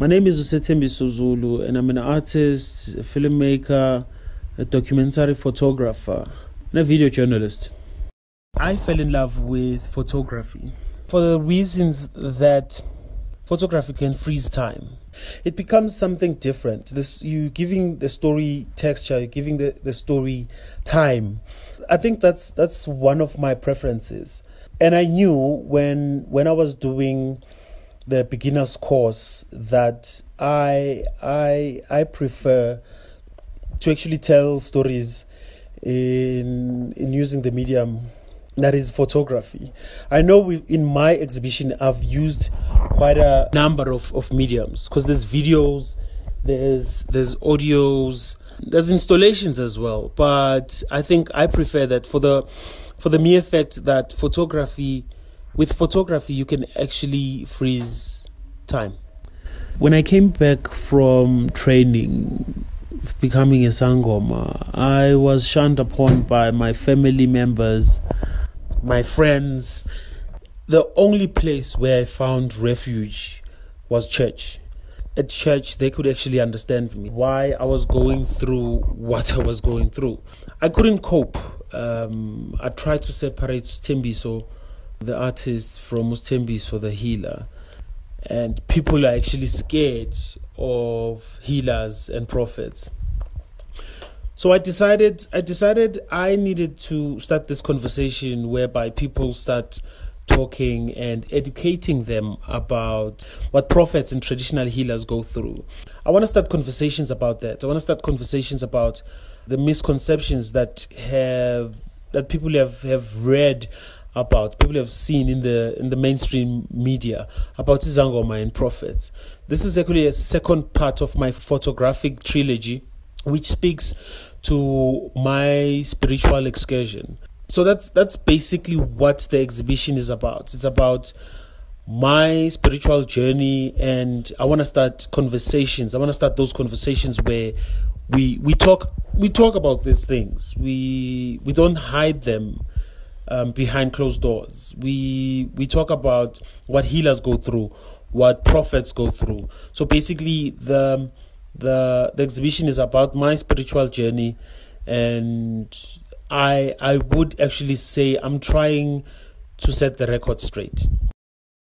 My name is uSethembiso Zulu, and I'm an artist, a filmmaker, a documentary photographer, and a video journalist. I fell in love with photography for the reasons that photography can freeze time. It becomes something different. This you giving the story texture, you're giving the, the story time. I think that's that's one of my preferences. And I knew when when I was doing the beginner's course that I I I prefer to actually tell stories in in using the medium that is photography. I know we, in my exhibition I've used quite a number of, of mediums because there's videos, there's there's audios, there's installations as well. But I think I prefer that for the for the mere fact that photography with photography you can actually freeze time. When I came back from training becoming a sangoma, I was shunned upon by my family members my friends, the only place where I found refuge was church. At church, they could actually understand me, why I was going through what I was going through. I couldn't cope. Um, I tried to separate Thembiso, the artist, from Thembiso, the healer. And people are actually scared of healers and prophets. So I decided I decided I needed to start this conversation whereby people start talking and educating them about what prophets and traditional healers go through. I want to start conversations about that. I want to start conversations about the misconceptions that have that people have, have read about people have seen in the in the mainstream media about Izangoma and prophets. This is actually a second part of my photographic trilogy which speaks to my spiritual excursion. So that's that's basically what the exhibition is about. It's about my spiritual journey and I want to start conversations. I want to start those conversations where we we talk we talk about these things. We we don't hide them um, behind closed doors. We we talk about what healers go through, what prophets go through. So basically the the the exhibition is about my spiritual journey and i i would actually say i'm trying to set the record straight